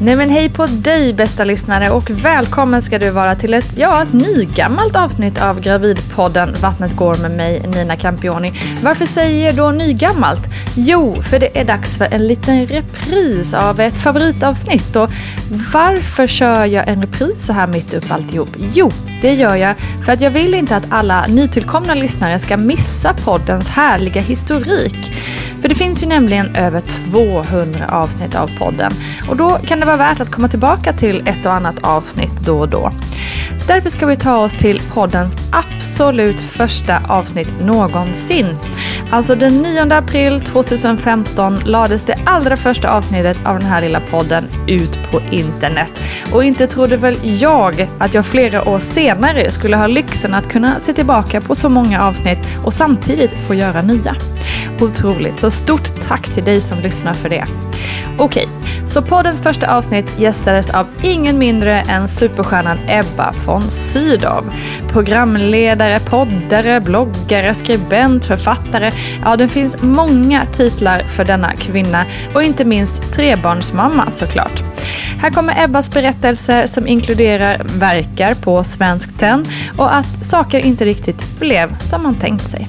Nej men hej på dig bästa lyssnare och välkommen ska du vara till ett, ja, ett nygammalt avsnitt av Gravidpodden Vattnet går med mig Nina Campioni. Varför säger jag då nygammalt? Jo, för det är dags för en liten repris av ett favoritavsnitt och varför kör jag en repris så här mitt upp alltihop? Jo, det gör jag för att jag vill inte att alla nytillkomna lyssnare ska missa poddens härliga historik. För det finns ju nämligen över 200 avsnitt av podden och då kan det vara värt att komma tillbaka till ett och annat avsnitt då och då. Därför ska vi ta oss till poddens absolut första avsnitt någonsin. Alltså den 9 april 2015 lades det allra första avsnittet av den här lilla podden ut på internet. Och inte trodde väl jag att jag flera år senare skulle ha lyxen att kunna se tillbaka på så många avsnitt och samtidigt få göra nya. Otroligt, så stort tack till dig som lyssnar för det. Okej, så poddens första avsnitt gästades av ingen mindre än superstjärnan Ebba von Sydow. Programledare, poddare, bloggare, skribent, författare. Ja, det finns många titlar för denna kvinna och inte minst trebarnsmamma såklart. Här kommer Ebbas berättelser som inkluderar verkar på Svensk Tenn och att saker inte riktigt blev som man tänkt sig.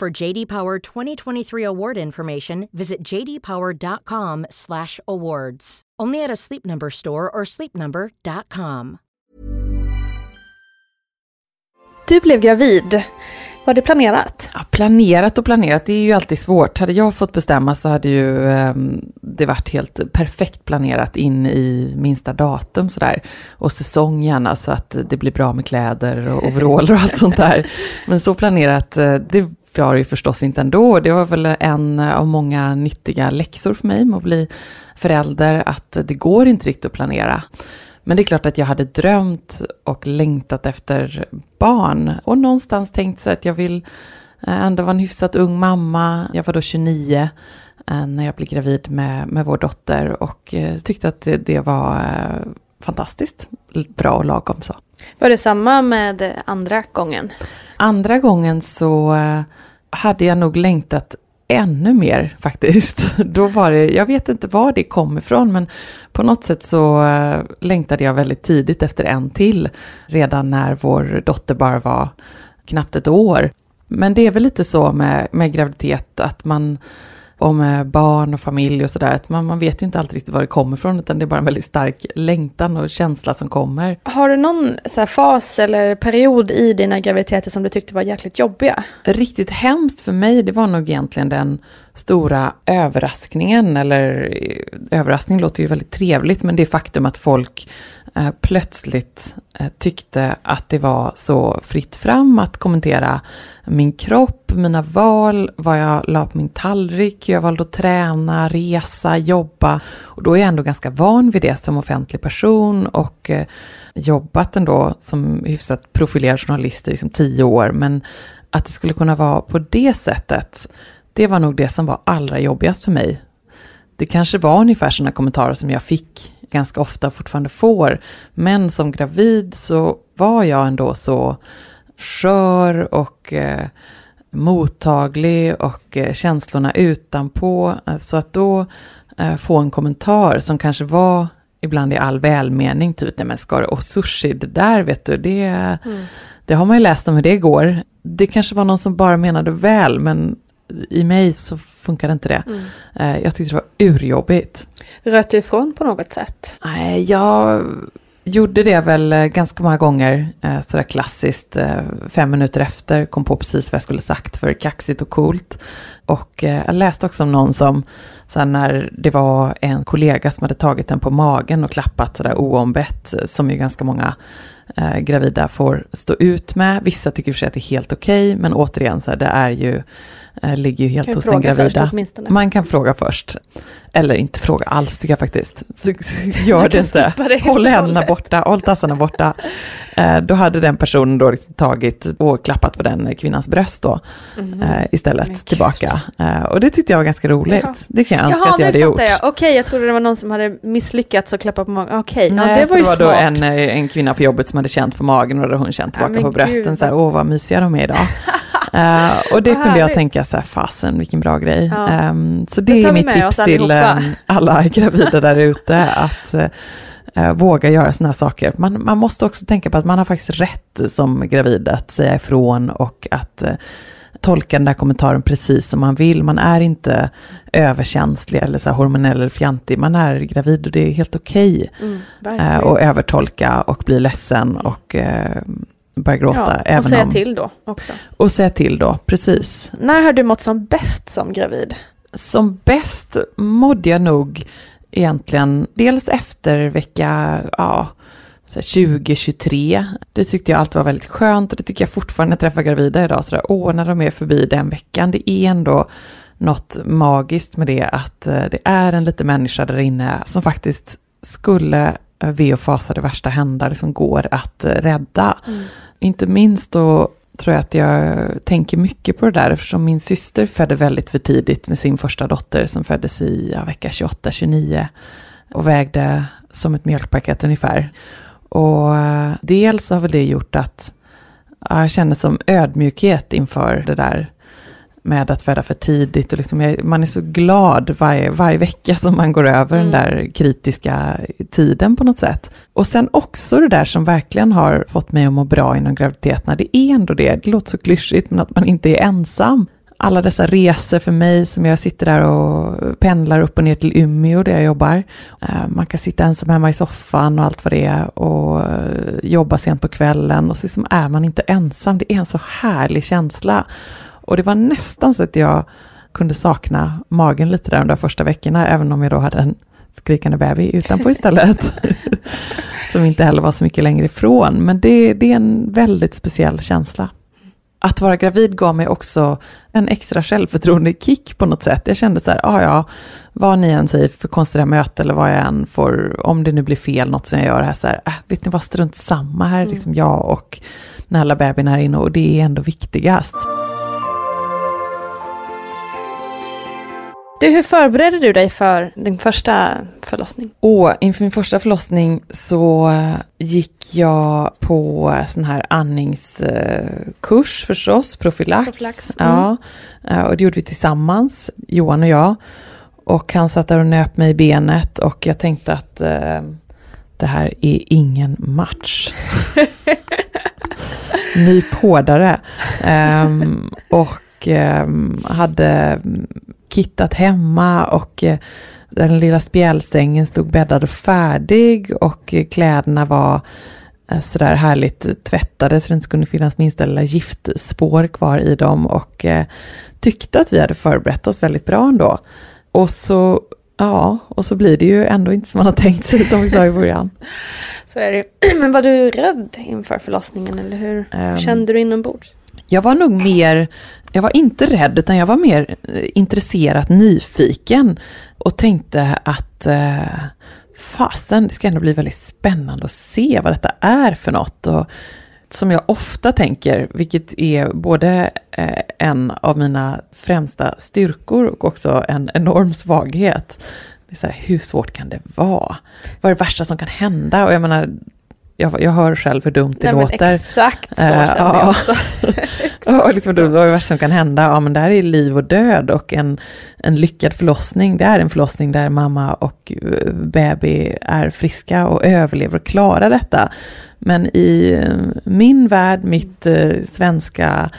For JD Power 2023 award information, visit jdpower.com/awards. Only at a Sleep Number store or sleepnumber.com. Du blev gravid. Var det planerat? Ja, planerat och planerat, det är ju alltid svårt. Hade jag fått bestämma så hade ju eh, det varit helt perfekt planerat in i minsta datum sådär. Och säsong gärna så att det blir bra med kläder och overaller och allt sånt där. Men så planerat, eh, det var det ju förstås inte ändå. Det var väl en av många nyttiga läxor för mig med att bli förälder, att det går inte riktigt att planera. Men det är klart att jag hade drömt och längtat efter barn och någonstans tänkt så att jag vill eh, ändå vara en hyfsat ung mamma. Jag var då 29 eh, när jag blev gravid med, med vår dotter och eh, tyckte att det, det var fantastiskt bra och lagom så. Var det samma med andra gången? Andra gången så eh, hade jag nog längtat ännu mer faktiskt. Då var det, jag vet inte var det kom ifrån, men på något sätt så eh, längtade jag väldigt tidigt efter en till, redan när vår dotter bara var knappt ett år. Men det är väl lite så med, med graviditet, att man och med barn och familj och sådär, att man, man vet ju inte alltid riktigt var det kommer ifrån, utan det är bara en väldigt stark längtan och känsla som kommer. Har du någon så fas eller period i dina graviditeter som du tyckte var jäkligt jobbiga? Riktigt hemskt för mig, det var nog egentligen den stora överraskningen, eller eh, överraskning låter ju väldigt trevligt, men det faktum att folk eh, plötsligt eh, tyckte att det var så fritt fram att kommentera min kropp, mina val, vad jag la på min tallrik, hur jag valde att träna, resa, jobba. Och då är jag ändå ganska van vid det som offentlig person och eh, jobbat ändå som hyfsat profilerad journalist i liksom tio år. Men att det skulle kunna vara på det sättet, det var nog det som var allra jobbigast för mig. Det kanske var ungefär sådana kommentarer som jag fick ganska ofta fortfarande får. Men som gravid så var jag ändå så skör och eh, mottaglig och eh, känslorna utanpå. Så att då eh, få en kommentar som kanske var ibland i all välmening, typ nej men ska du, och sushi, det där vet du, det, mm. det har man ju läst om hur det går. Det kanske var någon som bara menade väl, men i mig så funkar inte det. Mm. Eh, jag tyckte det var urjobbigt. Röt du ifrån på något sätt? Nej, jag gjorde det väl eh, ganska många gånger, eh, sådär klassiskt, fem minuter efter, kom på precis vad jag skulle sagt för kaxigt och coolt. Och jag läste också om någon som, sen när det var en kollega som hade tagit den på magen och klappat sådär oombett, som ju ganska många gravida får stå ut med. Vissa tycker för sig att det är helt okej, okay, men återigen, så här, det är ju eh, ligger ju helt hos den gravida. Man kan fråga först. Eller inte fråga alls tycker jag faktiskt. Gör det inte. Det Håll händerna borta, håll tassarna borta. Eh, då hade den personen då liksom tagit och klappat på den kvinnans bröst då mm. eh, istället tillbaka. Eh, och det tyckte jag var ganska roligt. Jaha. Det kan jag önska Jaha, att jag hade gjort. Okej, okay, jag trodde det var någon som hade misslyckats och klappat på magen. Okej, okay. ja, det var ju smart. det var smart. då en, eh, en kvinna på jobbet som hade känt på magen och då hade hon känt tillbaka ja, på brösten. Gud. Så här, åh vad mysiga de är idag. Uh, och det kunde jag tänka så här, fasen vilken bra grej. Ja. Um, så det, det är mitt tips till um, alla gravida där ute, att uh, våga göra sådana här saker. Man, man måste också tänka på att man har faktiskt rätt som gravid att säga ifrån och att uh, tolka den där kommentaren precis som man vill. Man är inte överkänslig eller så hormonell eller fjantig. Man är gravid och det är helt okej. Okay. Mm, och övertolka och bli ledsen och börja gråta. Ja, och säga om... till då också. Och säga till då, precis. När har du mått som bäst som gravid? Som bäst mådde jag nog egentligen dels efter vecka ja, 2023. Det tyckte jag alltid var väldigt skönt och det tycker jag fortfarande när jag träffar gravida idag. Så där, åh, när de är förbi den veckan. Det är ändå något magiskt med det att eh, det är en liten människa där inne som faktiskt skulle ve och fasa det värsta hända, liksom går att eh, rädda. Mm. Inte minst då tror jag att jag tänker mycket på det där eftersom min syster födde väldigt för tidigt med sin första dotter som föddes i ja, vecka 28-29 och vägde som ett mjölkpaket ungefär. Och uh, dels har väl det gjort att ja, jag känner som ödmjukhet inför det där med att föda för tidigt. Och liksom, man är så glad varje, varje vecka som man går över mm. den där kritiska tiden på något sätt. Och sen också det där som verkligen har fått mig att må bra inom graviditeterna, det är ändå det, det låter så klyschigt, men att man inte är ensam. Alla dessa resor för mig som jag sitter där och pendlar upp och ner till Umeå där jag jobbar. Eh, man kan sitta ensam hemma i soffan och allt vad det är och eh, jobba sent på kvällen och så liksom är man inte ensam. Det är en så härlig känsla. Och det var nästan så att jag kunde sakna magen lite där de där första veckorna, även om jag då hade en skrikande bebis utanpå istället. som inte heller var så mycket längre ifrån. Men det, det är en väldigt speciell känsla. Att vara gravid gav mig också en extra självförtroende-kick på något sätt. Jag kände så här, ah, ja, vad ni än säger för konstiga möten eller vad jag än får, om det nu blir fel något som jag gör här, så här, äh, vet ni vad, strunt samma, här är mm. liksom jag och den här bebisen här inne och det är ändå viktigast. Du, hur förberedde du dig för din första förlossning? Och inför min första förlossning så gick jag på sån här andningskurs förstås, profylax. Profylax, mm. Ja, eh, och det gjorde vi tillsammans, Johan och jag. Och han satt där och nöp mig i benet och jag tänkte att eh, det här är ingen match. Nyp hårdare. Um, och um, hade kittat hemma och uh, den lilla spjälstängen stod bäddad och färdig och uh, kläderna var uh, sådär härligt tvättade så det inte skulle finnas minsta lilla giftspår kvar i dem och tyckte att vi hade förberett oss väldigt bra ändå. Och så, ja, och så blir det ju ändå inte som man har tänkt sig som vi sa i början. Så är det. Men var du rädd inför förlossningen eller hur um, kände du inombords? Jag var nog mer, jag var inte rädd utan jag var mer eh, intresserad, intresserat nyfiken och tänkte att eh, fasen, det ska ändå bli väldigt spännande att se vad detta är för något. Och som jag ofta tänker, vilket är både eh, en av mina främsta styrkor och också en enorm svaghet. Det är så här, hur svårt kan det vara? Vad är det värsta som kan hända? Och jag menar, jag, jag hör själv hur dumt det Nej, låter. Exakt så känner uh, jag också. och liksom, vad är det värsta som kan hända? Ja, men det här är liv och död och en, en lyckad förlossning, det är en förlossning där mamma och eh, baby är friska och överlever och klarar detta. Men i eh, min värld, mitt eh, svenska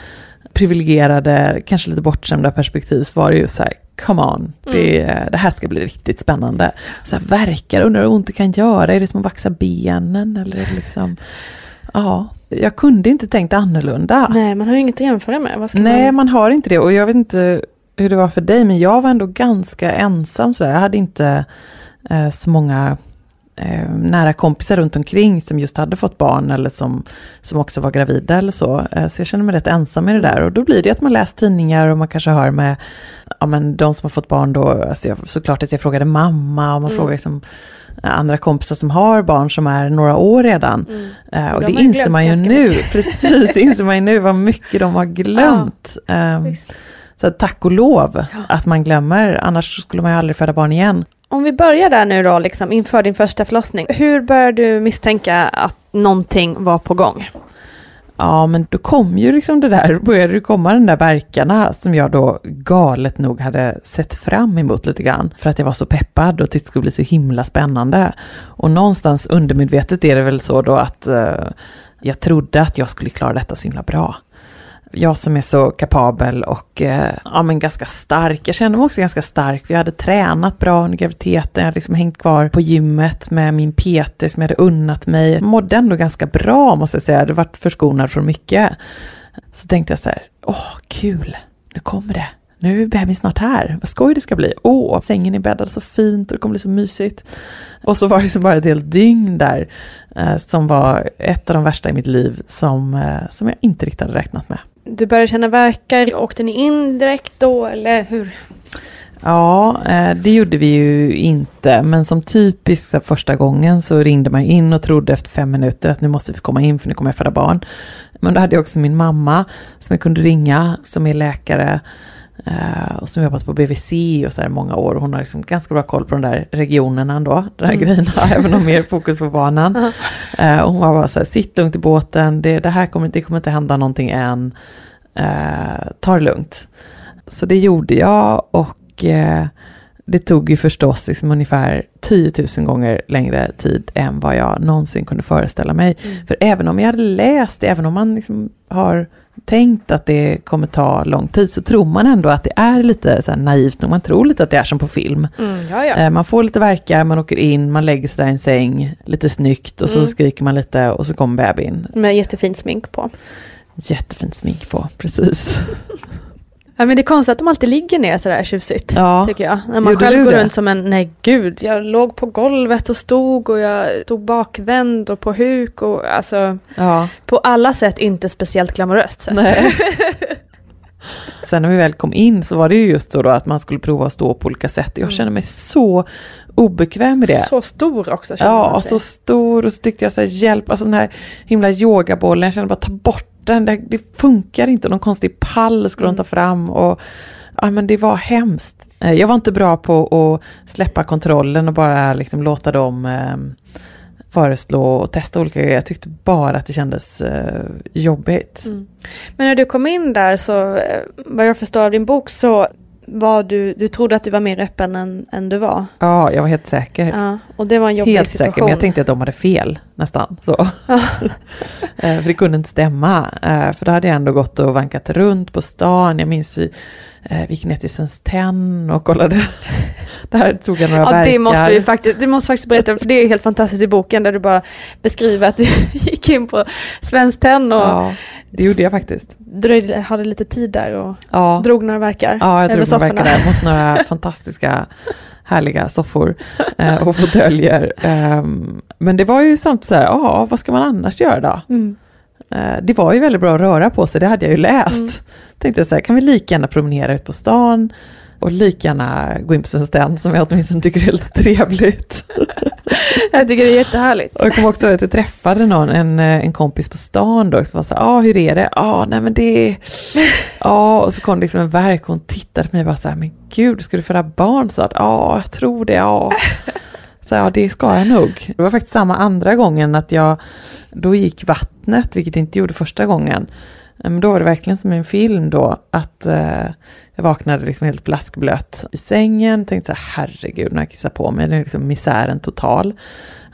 privilegierade, kanske lite bortskämda perspektiv, så var det ju så här, come on, det, mm. det här ska bli riktigt spännande. Så här, verkar, undrar hur ont det kan göra, är det som att vaxa benen eller är det liksom, ja. Jag kunde inte tänkt annorlunda. Nej, man har ju inget att jämföra med. Nej, man... man har inte det och jag vet inte hur det var för dig, men jag var ändå ganska ensam så Jag hade inte eh, så många eh, nära kompisar runt omkring som just hade fått barn eller som, som också var gravida eller så. Eh, så jag känner mig rätt ensam i det där och då blir det att man läser tidningar och man kanske hör med ja, men de som har fått barn då, alltså jag, såklart att jag frågade mamma och man mm. frågar liksom andra kompisar som har barn som är några år redan. Mm. Uh, och de det inser man ju nu, mycket. precis, det inser man ju nu vad mycket de har glömt. Ja, um, så tack och lov ja. att man glömmer, annars skulle man ju aldrig föda barn igen. Om vi börjar där nu då, liksom, inför din första förlossning. Hur började du misstänka att någonting var på gång? Ja, men då kom ju liksom det där, började det komma den där verkarna som jag då galet nog hade sett fram emot lite grann. För att jag var så peppad och tyckte det skulle bli så himla spännande. Och någonstans undermedvetet är det väl så då att eh, jag trodde att jag skulle klara detta så himla bra jag som är så kapabel och eh, ja, men ganska stark. Jag kände mig också ganska stark. Vi hade tränat bra under graviditeten. Jag hade liksom hängt kvar på gymmet med min PT som jag hade unnat mig. Jag mådde ändå ganska bra måste jag säga. Jag hade varit förskonad från mycket. Så tänkte jag så här, åh kul, nu kommer det. Nu är bebisen snart här, vad skoj det ska bli. Åh, sängen är bäddad så fint och det kommer bli så mysigt. Och så var det liksom bara ett helt dygn där eh, som var ett av de värsta i mitt liv som, eh, som jag inte riktigt hade räknat med. Du började känna verkar, åkte ni in direkt då eller hur? Ja, eh, det gjorde vi ju inte, men som typiskt första gången så ringde man in och trodde efter fem minuter att nu måste vi komma in för nu kommer jag föda barn. Men då hade jag också min mamma som jag kunde ringa, som är läkare Uh, och som jobbat på BVC och så här många år. Hon har liksom ganska bra koll på de där regionerna ändå, de här mm. grejerna, även om mer fokus på barnen. Uh uh, och hon var bara så här, sitt lugnt i båten, det, det här kommer, det kommer inte hända någonting än. Uh, ta det lugnt. Så det gjorde jag och det tog ju förstås liksom ungefär 10 000 gånger längre tid än vad jag någonsin kunde föreställa mig. Mm. För även om jag hade läst, även om man liksom har tänkt att det kommer ta lång tid, så tror man ändå att det är lite så naivt, man tror lite att det är som på film. Mm, ja, ja. Eh, man får lite verkar, man åker in, man lägger sig där i en säng, lite snyggt och så mm. skriker man lite och så kommer bebisen. Med jättefint smink på. Jättefint smink på, precis. Ja men det är konstigt att de alltid ligger ner sådär tjusigt, ja. tycker jag. När man Gjorde själv går det? runt som en, nej gud, jag låg på golvet och stod och jag stod bakvänd och på huk och alltså ja. på alla sätt inte speciellt glamoröst. Nej. Sen när vi väl kom in så var det ju just så då att man skulle prova att stå på olika sätt. Jag mm. kände mig så obekväm med det. Så stor också Ja, så stor och så tyckte jag så här, hjälp, alltså den här himla yogabollen, jag kände bara ta bort den, det, det funkar inte, någon konstig pall skulle mm. de ta fram och ja, men det var hemskt. Eh, jag var inte bra på att släppa kontrollen och bara liksom låta dem eh, föreslå och testa olika grejer. Jag tyckte bara att det kändes eh, jobbigt. Mm. Men när du kom in där så, eh, vad jag förstår av din bok så var du, du trodde att du var mer öppen än, än du var. Ja, jag var helt säker. Ja, och det var en jobbig helt situation. Helt säker, men jag tänkte att de hade fel nästan. Så. Eh, för det kunde inte stämma. Eh, för då hade jag ändå gått och vankat runt på stan. Jag minns vi eh, vi gick ner till Svenskt Tenn och kollade. Där tog jag några ja, verkar. Det måste vi faktiskt, du måste faktiskt berätta, för det är helt fantastiskt i boken där du bara beskriver att du gick in på Svenskt Tenn och ja, det gjorde jag faktiskt. Dröjde, hade lite tid där och ja. drog några verkar. Ja, jag drog några verkar där mot några fantastiska härliga soffor eh, och fåtöljer. Um, men det var ju sånt så här, ja, vad ska man annars göra då? Mm. Uh, det var ju väldigt bra att röra på sig, det hade jag ju läst. Mm. Tänkte jag så här, kan vi lika gärna promenera ut på stan och lika gärna gå in på Svenskt som jag åtminstone tycker är lite trevligt. jag tycker det är jättehärligt. Och jag kommer också ihåg att jag träffade någon, en, eh, en kompis på stan då, som var så ja ah, hur är det? Ja, ah, nej men det Ja, ah, och så kom det liksom en verk och hon tittade på mig och bara så här, men gud, ska du föda barn? Så att, ja, jag tror det, ja. Så ja, det ska jag nog. Det var faktiskt samma andra gången att jag, då gick vattnet, vilket jag inte gjorde första gången. Men då var det verkligen som en film då, att eh, jag vaknade liksom helt blaskblöt i sängen, tänkte så här, herregud, när jag kissar på mig, det är liksom misären total.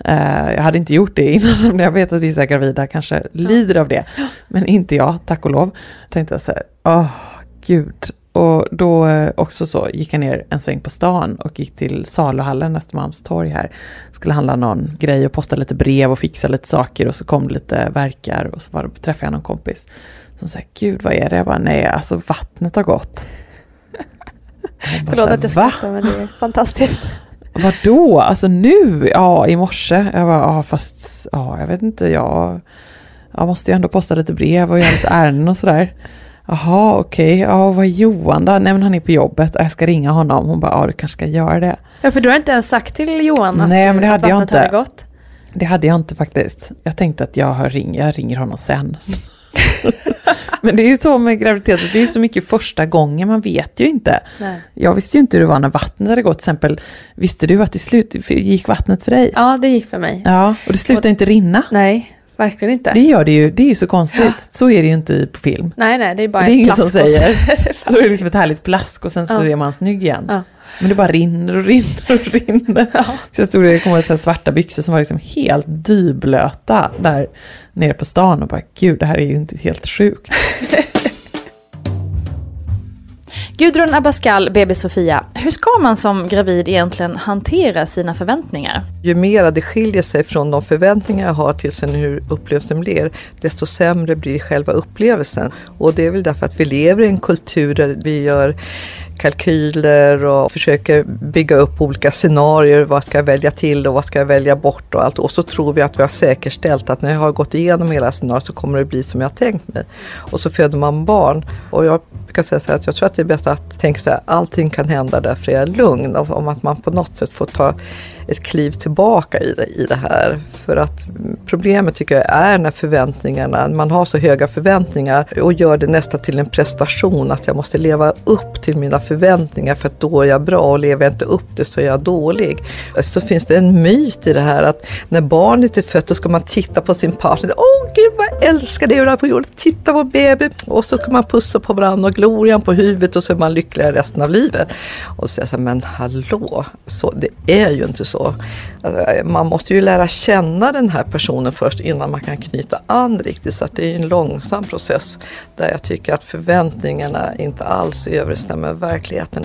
Eh, jag hade inte gjort det innan, men jag vet att vissa gravida kanske lider av det, men inte jag, tack och lov. Tänkte så här, åh, oh, gud. Och då eh, också så gick jag ner en sväng på stan och gick till saluhallen, Östermalmstorg här. Skulle handla någon grej och posta lite brev och fixa lite saker och så kom det lite verkar och så var, träffade jag någon kompis. Som sa, gud vad är det? Jag bara, nej alltså vattnet har gått. Förlåt att jag skrattar men det är fantastiskt. Vadå? Alltså nu? Ja, i morse. Jag bara, ja fast, ja jag vet inte, jag, jag måste ju ändå posta lite brev och göra lite ärenden och sådär. Jaha, okej, okay. ja vad är Johan då? Nej men han är på jobbet, jag ska ringa honom. Hon bara, ja du kanske ska göra det. Ja för du har inte ens sagt till Johan att, Nej, men det hade jag inte. hade gått? Det hade jag inte faktiskt. Jag tänkte att jag, ring, jag ringer honom sen. Men det är ju så med graviditet, det är ju så mycket första gången, man vet ju inte. Nej. Jag visste ju inte hur det var när vattnet hade gått, till exempel. Visste du att det slut gick vattnet för dig? Ja, det gick för mig. Ja, och det slutade och, inte rinna. Nej, verkligen inte. Det gör det ju, det är ju så konstigt. Ja. Så är det ju inte på film. Nej, nej, det är bara det är ingen som säger. Då är det liksom ett härligt plask och sen så ja. är man snygg igen. Ja. Men det bara rinner och rinner och rinner. Ja. Så jag stod det kom så svarta byxor som var liksom helt dyblöta där nere på stan och bara gud det här är ju inte helt sjukt. Gudrun Abascal, BB Sofia. Hur ska man som gravid egentligen hantera sina förväntningar? Ju mer det skiljer sig från de förväntningar jag har till sen hur upplevelsen blir, desto sämre blir själva upplevelsen. Och det är väl därför att vi lever i en kultur där vi gör kalkyler och försöker bygga upp olika scenarier. Vad ska jag välja till och vad ska jag välja bort och allt. Och så tror vi att vi har säkerställt att när jag har gått igenom hela scenariot så kommer det bli som jag tänkt mig. Och så föder man barn. Och jag brukar säga så här att jag tror att det är bäst att tänka så här, allting kan hända därför jag är lugn. Om att man på något sätt får ta ett kliv tillbaka i det, i det här. För att problemet tycker jag är när förväntningarna, man har så höga förväntningar och gör det nästan till en prestation att jag måste leva upp till mina förväntningar för att då är jag bra och lever jag inte upp det så är jag dålig. Så finns det en myt i det här att när barnet är fött så ska man titta på sin partner. Åh gud vad jag älskar det jag på jorden. Titta på baby. Och så kan man pussa på varandra och glorian på huvudet och så är man lyckligare resten av livet. Och så säger jag så här, men hallå, så, det är ju inte så så. Man måste ju lära känna den här personen först innan man kan knyta an riktigt. Så det är en långsam process där jag tycker att förväntningarna inte alls överensstämmer med verkligheten.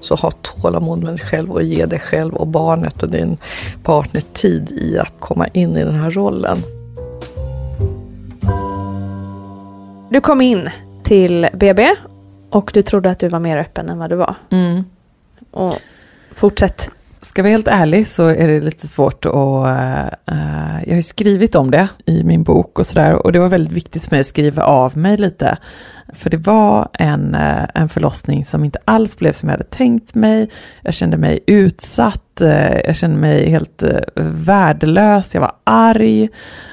Så ha tålamod med dig själv och ge dig själv och barnet och din partner tid i att komma in i den här rollen. Du kom in till BB och du trodde att du var mer öppen än vad du var. Mm. Och fortsätt ska jag vara helt ärlig så är det lite svårt att... Uh, jag har ju skrivit om det i min bok och sådär och det var väldigt viktigt för mig att skriva av mig lite. För det var en, uh, en förlossning som inte alls blev som jag hade tänkt mig. Jag kände mig utsatt, uh, jag kände mig helt värdelös, jag var arg,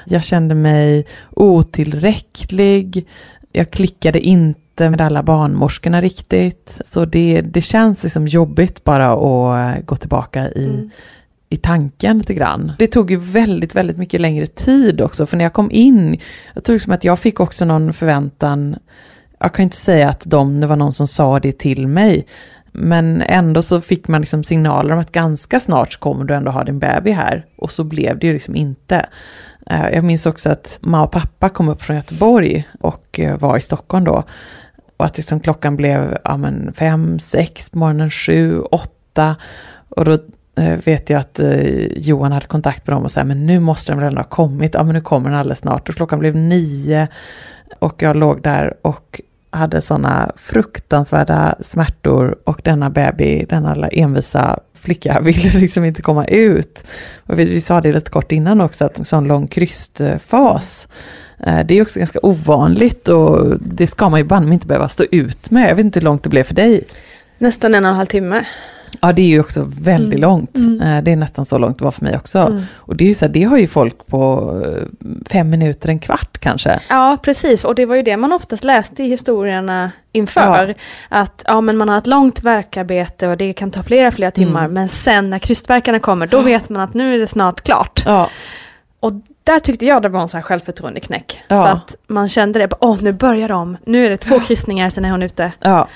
jag kände mig otillräcklig, jag klickade inte inte med alla barnmorskorna riktigt. Så det, det känns liksom jobbigt bara att gå tillbaka i, mm. i tanken lite grann. Det tog ju väldigt, väldigt mycket längre tid också, för när jag kom in, jag tror liksom att jag fick också någon förväntan, jag kan inte säga att de, det var någon som sa det till mig, men ändå så fick man liksom signaler om att ganska snart så kommer du ändå ha din bebis här. Och så blev det ju liksom inte. Eh, jag minns också att mamma och pappa kom upp från Göteborg och eh, var i Stockholm då. Och att liksom klockan blev ja, men fem, sex, morgonen sju, åtta. Och då eh, vet jag att eh, Johan hade kontakt med dem och sa, men nu måste den redan ha kommit. Ja, men nu kommer den alldeles snart. Och klockan blev nio. Och jag låg där och hade sådana fruktansvärda smärtor och denna baby, denna envisa flicka ville liksom inte komma ut. Och vi, vi sa det lite kort innan också, att en sån lång krystfas, eh, det är också ganska ovanligt och det ska man ju banne inte behöva stå ut med. Jag vet inte hur långt det blev för dig. Nästan en och en halv timme. Ja, det är ju också väldigt mm. långt. Mm. Eh, det är nästan så långt det var för mig också. Mm. Och det, är så här, det har ju folk på eh, fem minuter, en kvart kanske. Ja, precis. Och det var ju det man oftast läste i historierna inför. Ja. Att ja, men man har ett långt verkarbete och det kan ta flera, flera timmar. Mm. Men sen när krystverkarna kommer, då vet man att nu är det snart klart. Ja. Och där tyckte jag det var en sån här självförtroendeknäck. Ja. För att man kände det, åh nu börjar de, nu är det två kryssningar, sen är hon ute. Ja.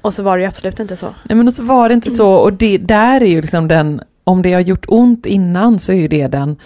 Och så var det ju absolut inte så. Nej men så var det inte så och det där är ju liksom den, om det har gjort ont innan så är ju det den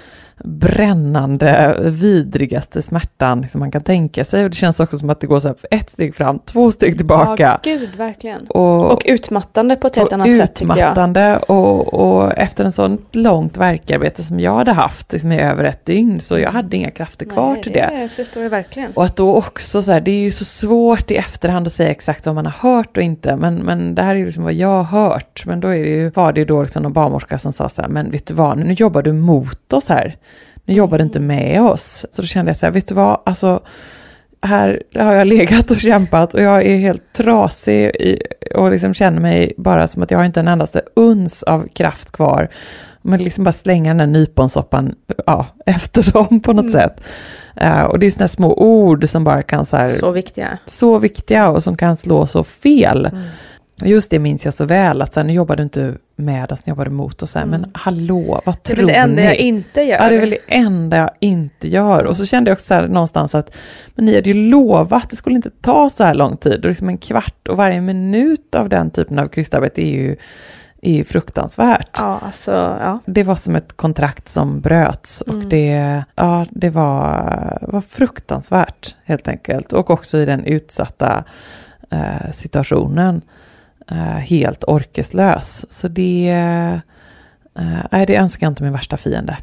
brännande, vidrigaste smärtan som man kan tänka sig. Och det känns också som att det går så ett steg fram, två steg tillbaka. Ja, gud, verkligen. Och, och utmattande på ett helt annat sätt tycker jag. Utmattande och, och efter en sån långt verkarbete som jag hade haft liksom i över ett dygn, så jag hade inga krafter kvar Nej, till det. det förstår jag verkligen. Och att då också så här, det är ju så svårt i efterhand att säga exakt vad man har hört och inte, men, men det här är ju liksom vad jag har hört. Men då är det ju, var det då liksom någon barnmorska som sa så här, men vet du vad, nu jobbar du mot oss här. Ni jobbade inte med oss. Så då kände jag så här, vet du vad, alltså här har jag legat och kämpat och jag är helt trasig och liksom känner mig bara som att jag har inte en endaste uns av kraft kvar. Men liksom bara slänga den där nyponsoppan ja, efter dem på något mm. sätt. Uh, och det är sådana små ord som bara kan så här, Så viktiga. Så viktiga och som kan slå så fel. Mm. Just det minns jag så väl, att sen nu jobbar du inte med oss, ni jobbade mot oss. Mm. Men hallå, vad tror ni? Det är väl det enda jag inte gör. Ja, det är väl det enda jag inte gör. Och så kände jag också så här, någonstans att, men ni hade ju lovat, det skulle inte ta så här lång tid. Och liksom en kvart och varje minut av den typen av krystarbete är ju är fruktansvärt. Ja, alltså, ja. Det var som ett kontrakt som bröts och mm. det, ja, det var, var fruktansvärt helt enkelt. Och också i den utsatta eh, situationen. Eh, helt orkeslös. Så det, eh, det önskar jag inte min värsta fiende.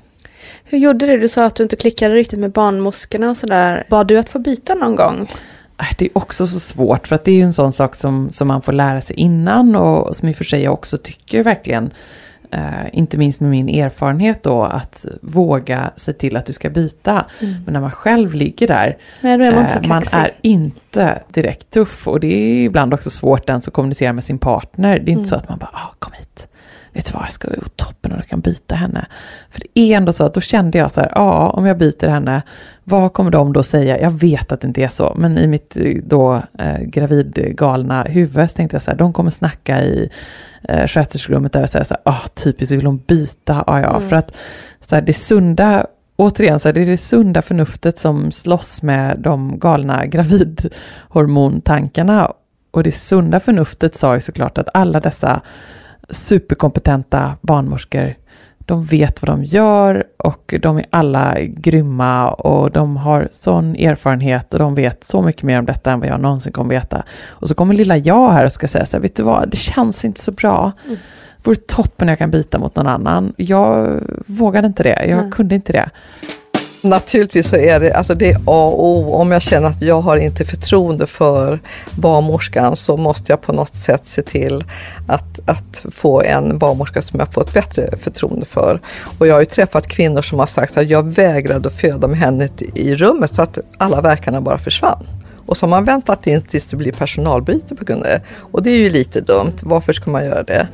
Hur gjorde du? Du sa att du inte klickade riktigt med barnmorskorna och sådär. Bad du att få byta någon gång? Äh, det är också så svårt för att det är ju en sån sak som, som man får lära sig innan och som i och för sig jag också tycker verkligen Uh, inte minst med min erfarenhet då, att våga se till att du ska byta. Mm. Men när man själv ligger där, Nej, är man, uh, man, är inte direkt tuff. Och det är ibland också svårt ens att kommunicera med sin partner. Det är mm. inte så att man bara, ah, kom hit. Vet du vad, jag ska gå toppen och du kan byta henne. För det är ändå så att då kände jag så här, ja, om jag byter henne, vad kommer de då säga? Jag vet att det inte är så, men i mitt då eh, gravidgalna huvud så tänkte jag så här, de kommer snacka i eh, sköterskerummet där och säga så här, ah, typiskt, vill hon byta? Ah, ja, mm. för att så här, det sunda återigen, så här, det är det sunda förnuftet som slåss med de galna gravidhormontankarna. Och det sunda förnuftet sa ju såklart att alla dessa superkompetenta barnmorskor de vet vad de gör och de är alla grymma och de har sån erfarenhet och de vet så mycket mer om detta än vad jag någonsin kommer veta. Och så kommer lilla jag här och ska säga så här, vet du vad, det känns inte så bra. Mm. Det vore toppen jag kan byta mot någon annan. Jag vågade inte det, jag Nej. kunde inte det. Naturligtvis så är det, alltså det är A och O. Om jag känner att jag har inte förtroende för barnmorskan så måste jag på något sätt se till att, att få en barnmorska som jag får ett bättre förtroende för. Och jag har ju träffat kvinnor som har sagt att jag vägrade att föda med henne i rummet så att alla verkarna bara försvann. Och så har man väntat in tills det blir personalbyte på grund av det. Och det är ju lite dumt. Varför ska man göra det?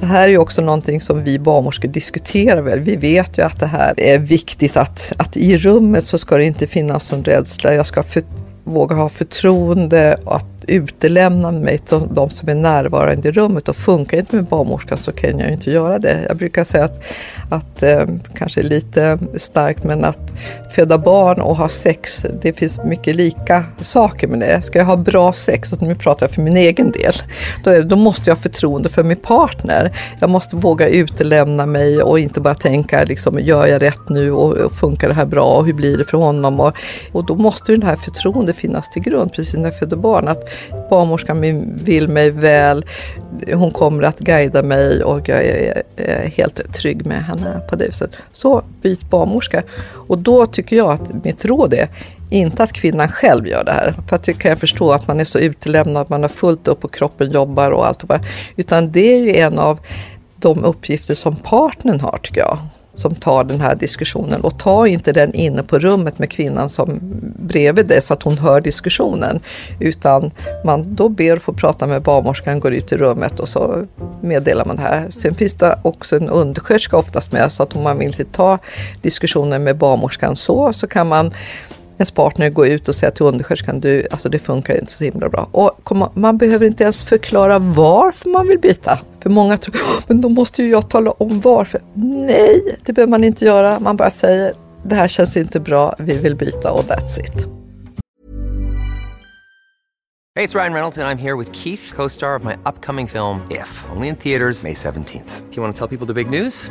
Det här är ju också någonting som vi barnmorskor diskuterar väl. Vi vet ju att det här är viktigt att, att i rummet så ska det inte finnas någon rädsla. Jag ska för, våga ha förtroende och att utelämna mig till de som är närvarande i rummet och funkar inte med barnmorskan så kan jag inte göra det. Jag brukar säga att, att eh, kanske lite starkt men att föda barn och ha sex, det finns mycket lika saker med det. Ska jag ha bra sex, och nu pratar jag för min egen del, då, är, då måste jag ha förtroende för min partner. Jag måste våga utelämna mig och inte bara tänka liksom, gör jag rätt nu och, och funkar det här bra och hur blir det för honom? Och, och då måste det här förtroendet finnas till grund precis när jag föder barn. Att barnmorskan vill mig väl, hon kommer att guida mig och jag är, helt trygg med henne på det viset. Så byt barnmorska. Och då tycker jag att mitt råd är inte att kvinnan själv gör det här, för att det kan jag förstå att man är så utelämnad, man har fullt upp och kroppen jobbar och allt. Utan det är ju en av de uppgifter som partnern har tycker jag som tar den här diskussionen och ta inte den inne på rummet med kvinnan som bredvid dig så att hon hör diskussionen. Utan man då ber att få prata med barnmorskan, går ut i rummet och så meddelar man det här. Sen finns det också en undersköterska oftast med så att om man vill ta diskussionen med barnmorskan så, så kan man ens partner gå ut och säga till undersköterskan, du, alltså det funkar inte så himla bra. Och man behöver inte ens förklara varför man vill byta. För många tror, men då måste ju jag tala om varför. Nej, det behöver man inte göra. Man bara säger, det här känns inte bra, vi vill byta och that's it. Hej, det är Ryan Reynolds och jag är här med Keith, co-star of my upcoming film If, only in theaters May 17th. Do you want to tell people the big news?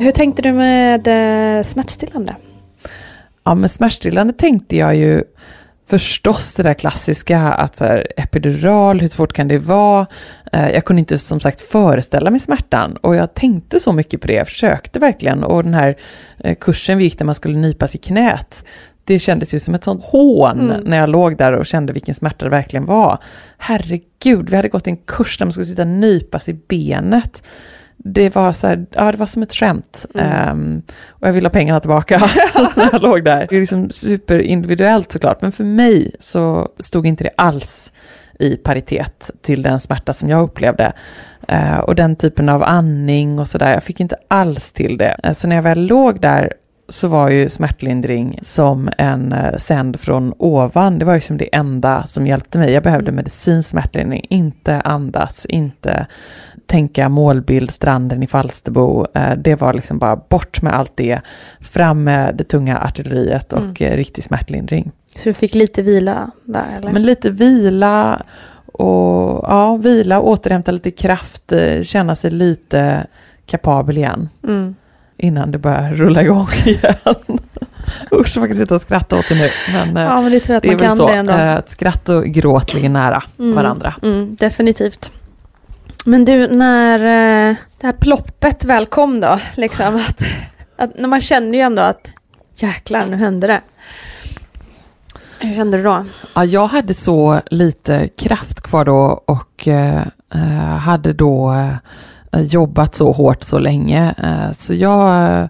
Hur tänkte du med eh, smärtstillande? Ja, med smärtstillande tänkte jag ju förstås det där klassiska att här, epidural, hur svårt kan det vara? Eh, jag kunde inte som sagt föreställa mig smärtan och jag tänkte så mycket på det, jag försökte verkligen och den här eh, kursen vi gick där man skulle nypas i knät, det kändes ju som ett sånt hån mm. när jag låg där och kände vilken smärta det verkligen var. Herregud, vi hade gått en kurs där man skulle sitta och nypas i benet. det var så här, ja det var som ett skämt. Mm. Um, och jag ville ha pengarna tillbaka när jag låg där. Det är liksom superindividuellt såklart, men för mig så stod inte det alls i paritet till den smärta som jag upplevde. Uh, och den typen av andning och sådär, jag fick inte alls till det. Så när jag väl låg där så var ju smärtlindring som en uh, sänd från ovan. Det var ju som det enda som hjälpte mig. Jag behövde medicinsk smärtlindring, inte andas, inte tänka målbild, stranden i Falsterbo. Uh, det var liksom bara bort med allt det, fram med det tunga artilleriet och mm. uh, riktig smärtlindring. Så du fick lite vila där eller? Men lite vila och ja, vila, återhämta lite kraft, känna sig lite kapabel igen. Mm innan det börjar rulla igång igen. Usch, jag kan sitta och skratta åt det nu. Men, eh, ja, men det tror jag att det man kan så, det ändå. Eh, att skratt och gråt ligger nära mm, varandra. Mm, definitivt. Men du, när eh, det här ploppet väl kom då, liksom att, att när man känner ju ändå att jäklar, nu hände det. Hur kände du då? Ja, jag hade så lite kraft kvar då och eh, hade då Eh, jobbat så hårt så länge. Eh, så jag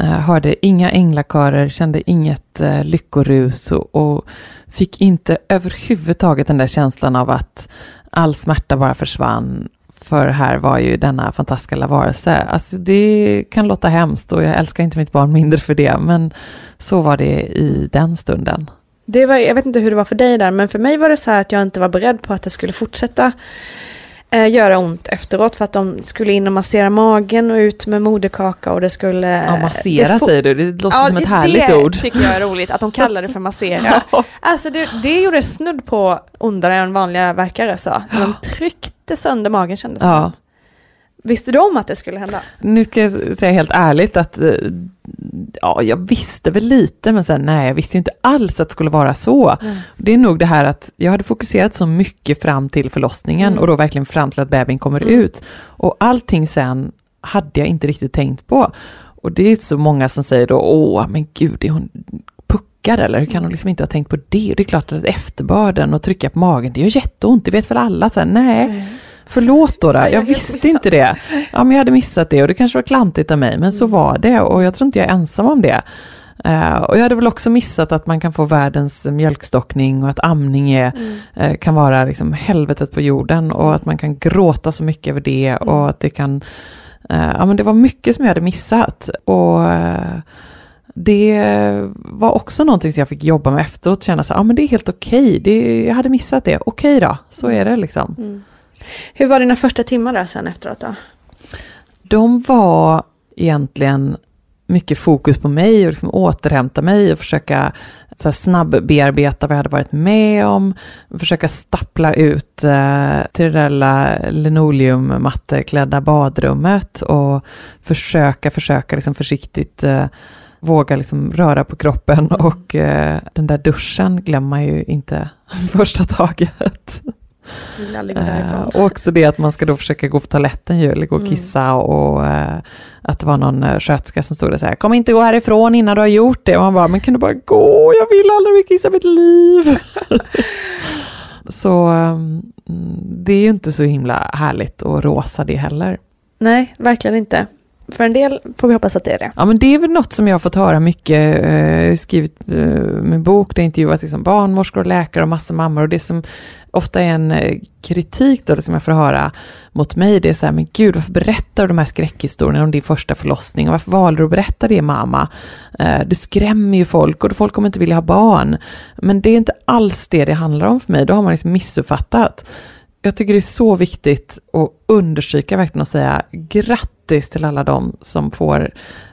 eh, hörde inga änglakörer, kände inget lyckorus och, och fick inte överhuvudtaget den där känslan av att all smärta bara försvann. För här var ju denna fantastiska varelse. Alltså det kan låta hemskt och jag älskar inte mitt barn mindre för det, men så var det i den stunden. Det var, jag vet inte hur det var för dig där, men för mig var det så här att jag inte var beredd på att det skulle fortsätta eh, göra ont efteråt för att de skulle in och massera magen och ut med moderkaka och det skulle... Ja, massera det säger du, det låter ja, som ett härligt det ord. Det tycker jag är roligt, att de kallar det för massera. Alltså det, det gjorde snudd på ondare än vanliga verkare sa. De tryckte sönder magen kändes det ja. som. Visste du om att det skulle hända? Nu ska jag säga helt ärligt att eh, ja, jag visste väl lite, men sen, nej, jag visste inte alls att det skulle vara så. Mm. Det är nog det här att jag hade fokuserat så mycket fram till förlossningen mm. och då verkligen fram till att bebisen kommer mm. ut. Och allting sen hade jag inte riktigt tänkt på. Och det är så många som säger då, åh, men gud, är hon puckad eller hur kan hon liksom inte ha tänkt på det? Och det är klart att efterbörden och trycka på magen, det gör jätteont, det vet väl alla. Så här, nej. Förlåt då, då. jag, jag visste inte det. Ja, men jag hade missat det och det kanske var klantigt av mig, men så mm. var det och jag tror inte jag är ensam om det. Uh, och jag hade väl också missat att man kan få världens mjölkstockning och att amning är, mm. uh, kan vara liksom helvetet på jorden och att man kan gråta så mycket över det mm. och att det kan, uh, ja men det var mycket som jag hade missat. Och det var också någonting som jag fick jobba med efteråt, känna så ja men det är helt okej, okay. jag hade missat det, okej okay då, så är det liksom. Mm. Hur var dina första timmar där sen efteråt då? De var egentligen mycket fokus på mig och liksom återhämta mig och försöka så snabb bearbeta vad jag hade varit med om, försöka stappla ut eh, till det där linoleummatteklädda badrummet och försöka, försöka liksom försiktigt eh, våga liksom röra på kroppen och eh, den där duschen glömmer man ju inte första taget. Uh, och också det att man ska då försöka gå på toaletten ju, eller gå och mm. kissa mm. och uh, att det var någon uh, sköterska som stod där så här, kom inte gå härifrån innan du har gjort det. Och man bara, men kan du bara gå, jag vill aldrig mer kissa mitt liv. så um, det är ju inte så himla härligt och rosa det heller. Nej, verkligen inte. För en del får vi hoppas att det är det. Ja, men det är väl något som jag har fått höra mycket. Jag har skrivit min bok, där jag intervjuat liksom barnmorskor och läkare och massa mammor. Och det som ofta är en eh, kritik då, som jag får höra mot mig, det är så här, men gud, varför berättar du de här skräckhistorierna om din första förlossning? Och varför valde du att berätta det, mamma? Eh, du skrämmer ju folk och folk kommer inte vilja ha barn. Men det är inte alls det det handlar om för mig, då har man liksom missuppfattat. Jag tycker det är så viktigt att understryka verkligen och säga grattis till alla de som får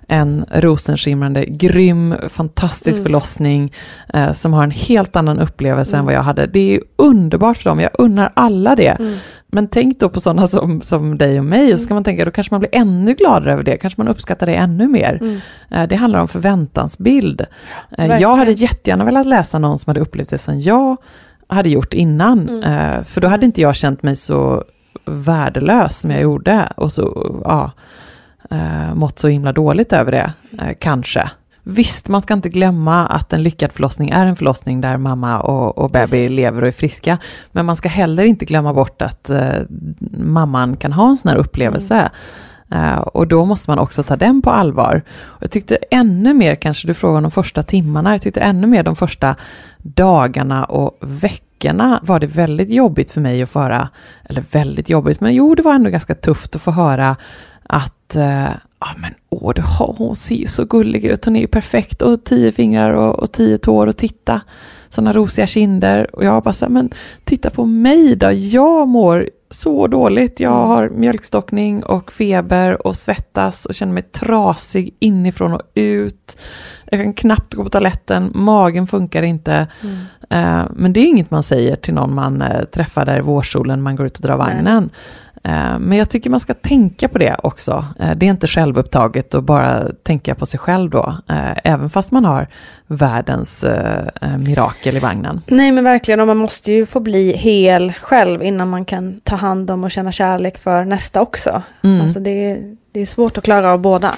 en rosenskimrande, grym, fantastisk mm. förlossning eh, som har en helt annan upplevelse mm. än vad jag hade. Det är underbart för dem, jag unnar alla det. Mm. Men tänk då på sådana som, som dig och mig, och så ska man tänka, då kanske man blir ännu gladare över det, kanske man uppskattar det ännu mer. Mm. Eh, det handlar om förväntansbild. Eh, jag hade jättegärna velat läsa någon som hade upplevt det som jag hade gjort innan, mm. eh, för då hade inte jag känt mig så värdelös som jag gjorde. Och så, ja, eh, mått så himla dåligt över det, eh, kanske. Visst, man ska inte glömma att en lyckad förlossning är en förlossning där mamma och, och baby Precis. lever och är friska. Men man ska heller inte glömma bort att eh, mamman kan ha en sån här upplevelse. Eh, och då måste man också ta den på allvar. Och jag tyckte ännu mer, kanske du frågar om de första timmarna, jag tyckte ännu mer de första dagarna och veckorna var det väldigt jobbigt för mig att få höra, eller väldigt jobbigt, men jo, det var ändå ganska tufft att få höra att eh, ja men åh, det, hon ser ju så gullig ut, hon är ju perfekt och tio fingrar och, och tio tår och titta, sådana rosiga kinder. Och jag bara så här, men titta på mig då, jag mår så dåligt. Jag Mm. har mjölkstockning och feber och svettas och känner mig trasig inifrån och ut. Jag kan knappt gå på toaletten, magen funkar inte. Mm. Eh, men det är inget man säger till någon man eh, träffar där i vårsolen, man går ut och drar Nej. vagnen. Eh, Men jag tycker man ska tänka på det också. Eh, Det är inte självupptaget att bara tänka på sig själv då, eh, även fast man har världens eh, eh, mirakel i vagnen. Nej men verkligen, och man måste ju få bli hel själv innan man kan ta hand om och känna kärlek för nästa också. Mm. Alltså det, är- det är svårt att klara av båda.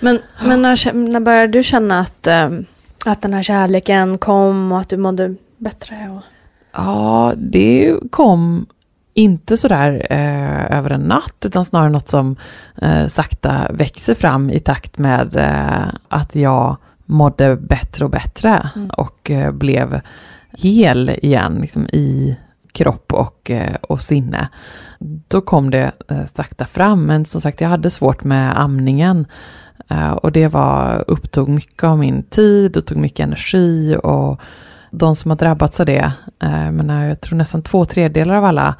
Men, men när, när började du känna att, eh, att den här kärleken kom och att du mådde bättre? Och... Ja, det kom inte sådär eh, över en natt, utan snarare något som eh, sakta växer fram i takt med eh, att jag mådde bättre och bättre Mm. och eh, blev hel igen liksom, i kropp och, eh, och sinne. Då kom det eh, sakta fram, men som sagt jag hade svårt med amningen eh, och det var, upptog mycket av min tid och tog mycket energi och de som har drabbats av det, eh, jag, menar, eh, jag tror nästan två tredjedelar av alla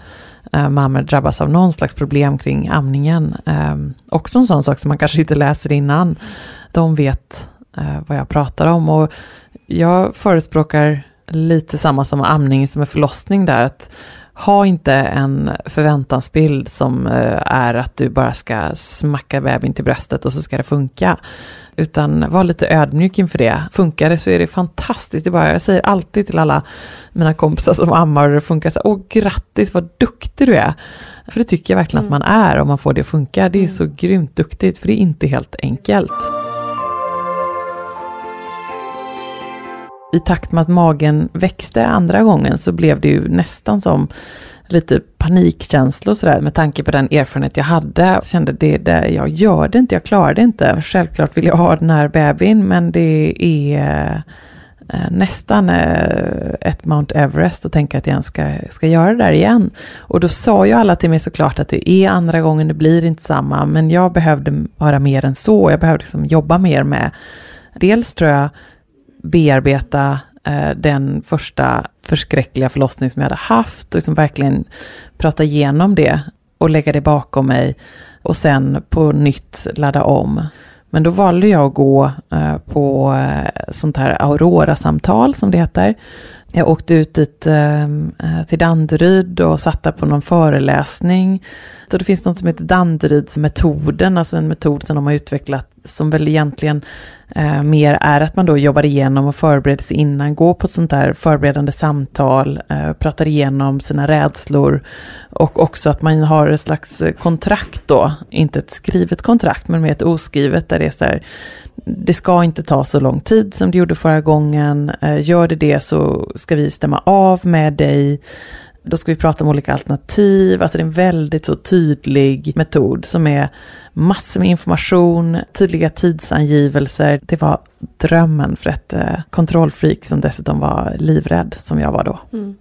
eh, mammor drabbas av någon slags problem kring amningen. Ehm, också en sån sak som man kanske inte läser innan. De vet vad jag pratar om och jag förespråkar lite samma som amning som en förlossning där. Att ha inte en förväntansbild som eh, är att du bara ska smacka bebisen till bröstet och så ska det funka. Utan var lite ödmjuk inför det. Funkar det så är det fantastiskt. Det bara, jag säger alltid till alla mina kompisar som ammar och det funkar så åh grattis vad duktig du är. För det tycker jag verkligen att man är om man får det att funka. Det är så grymt duktigt för det är inte helt enkelt. I takt med att magen växte andra gången så blev det ju nästan som lite panikkänslor sådär med tanke på den erfarenhet jag hade. Jag kände det där, jag gör det inte, jag klarar det inte. Självklart vill jag ha den här bebisen men det är eh, nästan eh, ett Mount Everest och tänka att jag ska, ska göra det där igen. Och då sa ju alla till mig såklart att det är andra gången, det blir inte samma, men jag behövde vara mer än så. Jag behövde liksom jobba mer med, dels tror jag, bearbeta eh, den första förskräckliga förlossning som jag hade haft och liksom verkligen prata igenom det och lägga det bakom mig och sen på nytt ladda om. Men då valde jag att gå eh, på eh, sånt här Aurora-samtal som det heter. Jag åkte ut dit eh, eh till Danderyd och satt där på någon föreläsning. Och det finns något som heter Danderydsmetoden, alltså en metod som de har utvecklat som väl egentligen eh, mer är att man då jobbar igenom och förbereder sig innan, går på ett sånt där förberedande samtal, eh, pratar igenom sina rädslor och också att man har ett slags kontrakt då, inte ett skrivet kontrakt men mer ett oskrivet där det är så här, det ska inte ta så lång tid som det gjorde förra gången, eh, gör det det så ska vi stämma av med dig, då ska vi prata om olika alternativ, alltså det är en väldigt så tydlig metod som är massor med information, tydliga tidsangivelser. Det var drömmen för ett eh, kontrollfreak som dessutom var livrädd som jag var då. Mm.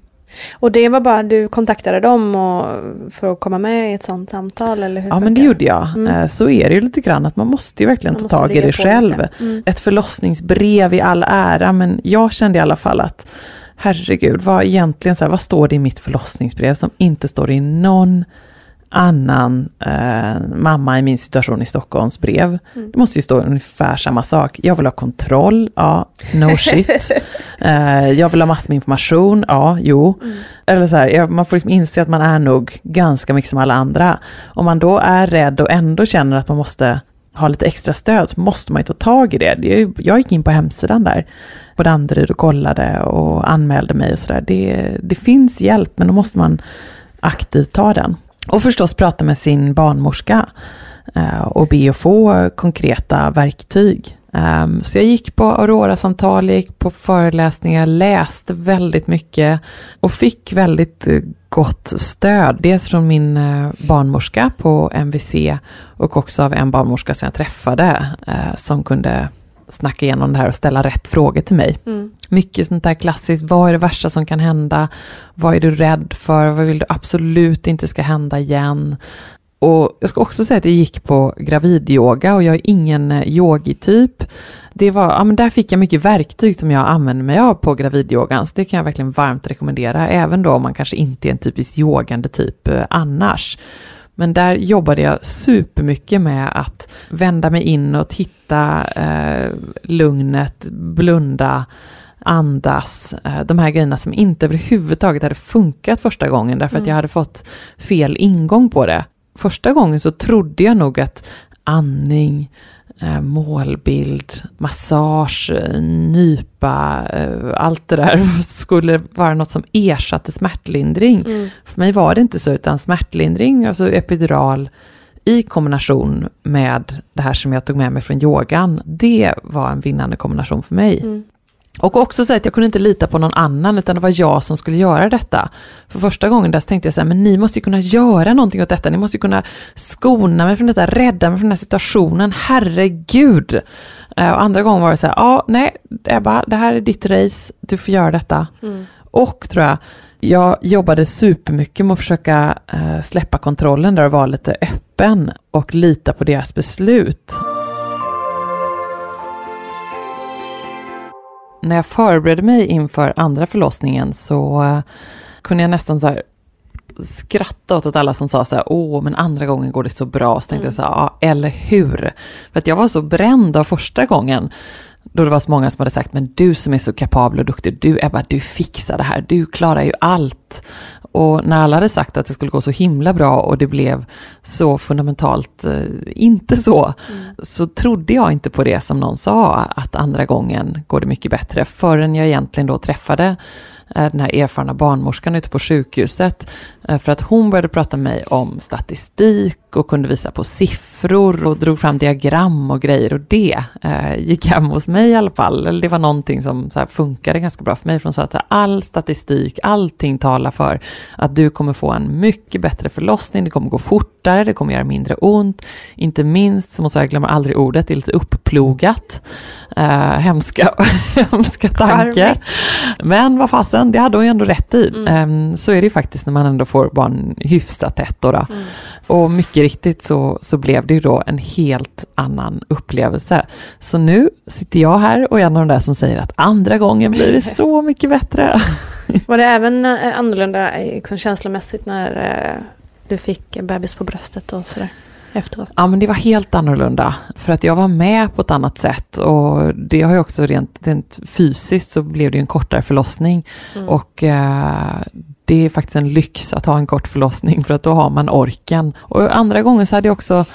Och det var bara du kontaktade dem och, för att komma med i ett sånt samtal? Eller hur Ja men det gjorde jag. Mm. Eh, Så är det ju lite grann att man måste ju verkligen Man ta tag i det själv. Mm. Ett förlossningsbrev i all ära men jag kände i alla fall att herregud vad egentligen så här, vad står det i mitt förlossningsbrev som inte står i någon annan eh, mamma i min situation i Stockholms brev. Mm. Det måste ju stå ungefär samma sak. Jag vill ha kontroll, ja, no shit. eh, jag vill ha massor med information, ja, jo. Mm. Eller så här, man får liksom inse att man är nog ganska mycket som alla andra. Om man då är rädd och ändå känner att man måste ha lite extra stöd så måste man ju ta tag i det. det är jag gick in på hemsidan där på Danderyd och kollade och anmälde mig och sådär. Det, det finns hjälp men då måste man aktivt ta den. Och förstås prata med sin barnmorska eh, och be att få konkreta verktyg. Um, så jag gick på Aurora-samtal, gick på föreläsningar, läste väldigt mycket och fick väldigt uh, gott stöd. Dels från min uh, barnmorska på MVC och också av en barnmorska som jag träffade som kunde snacka igenom det här och ställa rätt frågor till mig. Mm. Mycket sånt där klassiskt, vad är det värsta som kan hända? Vad är du rädd för? Vad vill du absolut inte ska hända igen? Och jag ska också säga att jag gick på gravidyoga och jag är ingen eh, yogityp. Det var, ja men där fick jag mycket verktyg som jag använder mig av på gravidyogan, så det kan jag verkligen varmt rekommendera, även då om man kanske inte är en typisk yogande typ eh, annars. Men där jobbade jag supermycket med att vända mig inåt, hitta eh, lugnet, blunda, andas, eh, de här grejerna som inte överhuvudtaget hade funkat första gången därför mm. att jag hade fått fel ingång på det första gången så trodde jag nog att andning, eh, målbild, massage, nypa, eh, allt det där skulle vara något som ersatte smärtlindring. Mm. För mig var det inte så, utan smärtlindring, alltså epidural, i kombination med det här som jag tog med mig från yogan, det var en vinnande kombination för mig. Mm. Och också så att jag kunde inte lita på någon annan, utan det var jag som skulle göra detta. För första gången där tänkte jag så här, men ni måste ju kunna göra någonting åt detta, ni måste ju kunna skona mig från detta, rädda mig från den här situationen, herregud. Eh, och andra gången var det så här, ja, nej, Ebba, det här är ditt race, du får göra detta. Mm. Och tror jag, jag jobbade supermycket med att försöka uh, släppa kontrollen där och vara lite öppen och lita på deras beslut. När jag förberedde mig inför andra förlossningen så uh, kunde jag nästan så här skratta åt att alla som sa så här, åh, men andra gången går det så bra. Så tänkte mm. jag så här, ja, eller hur? För att jag var så bränd av första gången. Då det var så många som hade sagt, men du som är så kapabel och duktig, du Ebba, du fixar det här, du klarar ju allt. Och när alla hade sagt att det skulle gå så himla bra och det blev så fundamentalt eh, inte så, mm. så trodde jag inte på det som någon sa, att andra gången går det mycket bättre, förrän jag egentligen då träffade Eh, den här erfarna barnmorskan ute på sjukhuset. Eh, för att hon började prata med mig om statistik och kunde visa på siffror och drog fram diagram och grejer. Och det eh, gick hem hos mig i alla fall. Eller det var någonting som så funkade ganska bra för mig. För hon sa att all statistik, allting talar för att du kommer få en mycket bättre förlossning. Det kommer gå fortare, det kommer göra mindre ont. Inte minst, som hon sa, jag glömmer aldrig ordet, det är lite upplogat. Eh, hemska, hemska tanke. Men vad fasen, det hade hon ju ändå rätt i. Mm. Eh, så är det ju faktiskt när man ändå får barn hyfsat tätt. Då, då. Mm. Och mycket riktigt så, så blev det ju då en helt annan upplevelse. Så nu sitter jag här och är en av de där som säger att andra gången blir det så mycket bättre. Var det även eh, annorlunda liksom, känslomässigt när eh, du fick bebis på bröstet och sådär? Efteråt? Ja, men det var helt annorlunda. För att jag var med på ett annat sätt och det har ju också rent, rent fysiskt så blev det en kortare förlossning. Mm. Och eh, det är faktiskt en lyx att ha en kort förlossning för att då har man orken. Och andra gånger så hade jag också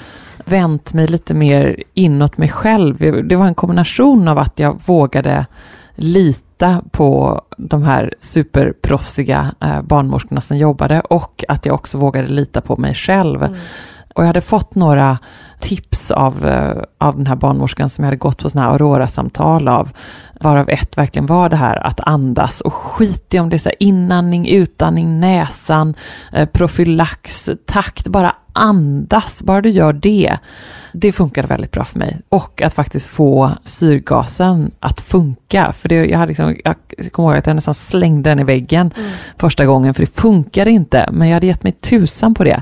vänt mig lite mer inåt mig själv. Det var en kombination av att jag vågade lita på de här superproffsiga eh, barnmorskorna som jobbade och att jag också vågade lita på mig själv. Mm. Och jag hade fått några tips av, eh, av den här barnmorskan som jag hade gått på sådana här Aurora-samtal av, varav ett verkligen var det här att andas och skit i om det är så inandning, utandning, näsan, eh, profylax, takt, bara andas, bara du gör det. Det funkade väldigt bra för mig. Och att faktiskt få syrgasen att funka. För det, jag, hade liksom, jag kommer ihåg att jag nästan slängde den i väggen mm. första gången, för det funkade inte. Men jag hade gett mig tusan på det.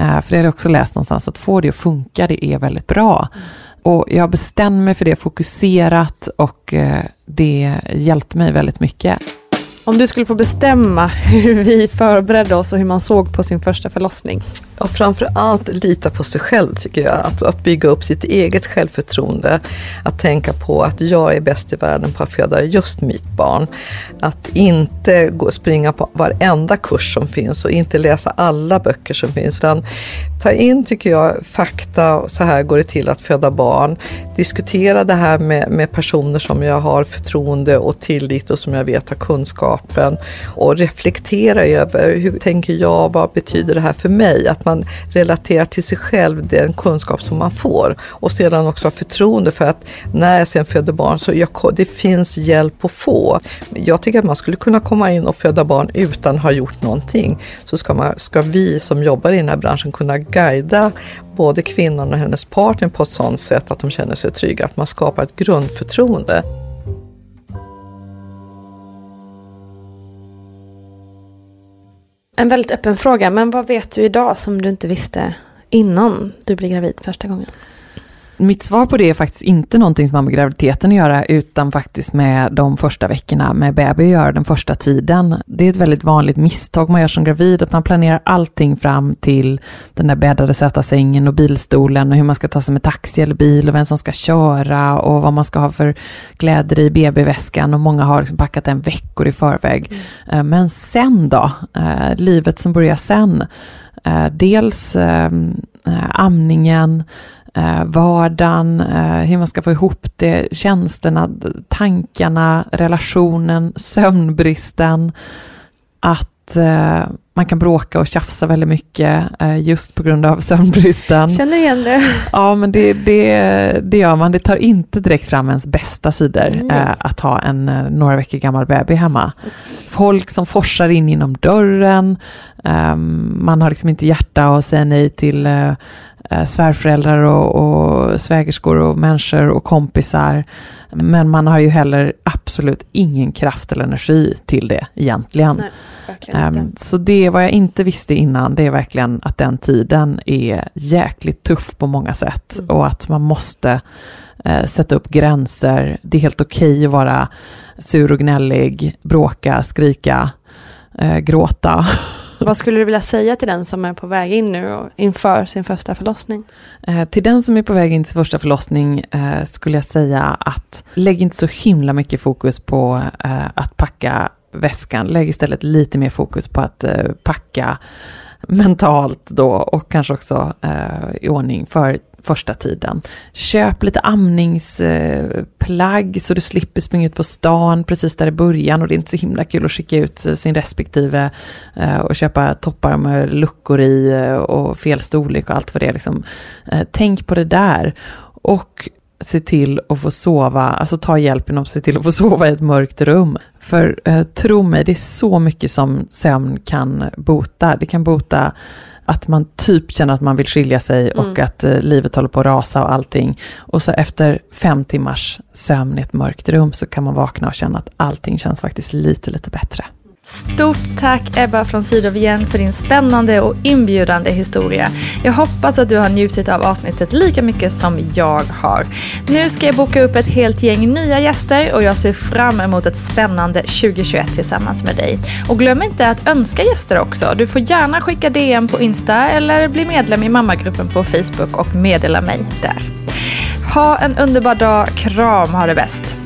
Uh, för det hade jag också läst någonstans, att få det att funka, det är väldigt bra. Mm. Och jag bestämde mig för det fokuserat och uh, det hjälpte mig väldigt mycket. Om du skulle få bestämma hur vi förberedde oss och hur man såg på sin första förlossning? Ja, framför allt lita på sig själv tycker jag. Att, att bygga upp sitt eget självförtroende. Att tänka på att jag är bäst i världen på att föda just mitt barn. Att inte gå, springa på varenda kurs som finns och inte läsa alla böcker som finns. Utan ta in, tycker jag, fakta. Så här går det till att föda barn. Diskutera det här med, med personer som jag har förtroende och tillit och som jag vet har kunskapen. Och reflektera över hur tänker jag, vad betyder det här för mig? Att man relaterar till sig själv den kunskap som man får. Och sedan också ha förtroende för att när jag sen föder barn så jag, det finns hjälp att få. Jag tycker att man skulle kunna komma in och föda barn utan att ha gjort någonting. Så ska, man, ska vi som jobbar i den här branschen kunna guida både kvinnan och hennes partner på ett sådant sätt att de känner sig trygga, att man skapar ett grundförtroende. En väldigt öppen fråga, men vad vet du idag som du inte visste innan du blev gravid första gången? Mitt svar på det är faktiskt inte någonting som har med graviditeten att göra, utan faktiskt med de första veckorna med bebis att göra, den första tiden. Det är ett väldigt vanligt misstag man gör som gravid, att man planerar allting fram till den där bäddade söta sängen och bilstolen och hur man ska ta sig med taxi eller bil och vem som ska köra och vad man ska ha för kläder i BB-väskan och många har liksom packat en veckor i förväg. Mm. Men sen då, eh, livet som börjar sen, eh, dels amningen, eh, vardagen, eh, hur man ska få ihop det, tjänsterna, tankarna, relationen, sömnbristen. Att eh, man kan bråka och tjafsa väldigt mycket eh, just på grund av sömnbristen. Känner igen det. Ja, men det, det, det gör man. Det tar inte direkt fram ens bästa sidor mm. att ha en eh, några veckor gammal bebis hemma. Folk som forsar in genom dörren. Ehm, man har liksom inte hjärta att säga nej till svärföräldrar och, och svägerskor och människor och kompisar. Men man har ju heller absolut ingen kraft eller energi till det egentligen. Nej, um, så det vad jag inte visste innan, det är verkligen att den tiden är jäkligt tuff på många sätt mm. och att man måste uh, sätta upp gränser. Det är helt okej okay att vara sur och gnällig, bråka, skrika, uh, gråta. Vad skulle du vilja säga till den som är på väg in nu och inför sin första förlossning? Eh, till den som är på väg in till sin första förlossning eh, skulle jag säga att lägg inte så himla mycket fokus på eh, att packa väskan. Lägg istället lite mer fokus på att eh, packa mentalt då och kanske också eh, i ordning för första tiden. Köp lite amningsplagg så du slipper springa ut på stan precis där i början och det är inte så himla kul att skicka ut sin respektive eh, och köpa toppar med luckor i eh, och fel storlek och allt vad det är. Liksom. Eh, tänk på det där. Och se till att få sova, alltså ta hjälp genom att se till att få sova i ett mörkt rum. För eh, tro mig, det är så mycket som sömn kan bota. Det kan bota att man typ känner att man vill skilja sig mm. och att eh, livet håller på att rasa och allting. Och så efter fem timmars sömn i ett mörkt rum så kan man vakna och känna att allting känns faktiskt lite, lite bättre. Stort tack Ebba från Sydow igen för din spännande och inbjudande historia. Jag hoppas att du har njutit av avsnittet lika mycket som jag har. Nu ska jag boka upp ett helt gäng nya gäster och jag ser fram emot ett spännande 2021 tillsammans med dig. Och glöm inte att önska gäster också. Du får gärna skicka DM på Insta eller bli medlem i mammagruppen på Facebook och meddela mig där. Ha en underbar dag. Kram, ha det bäst.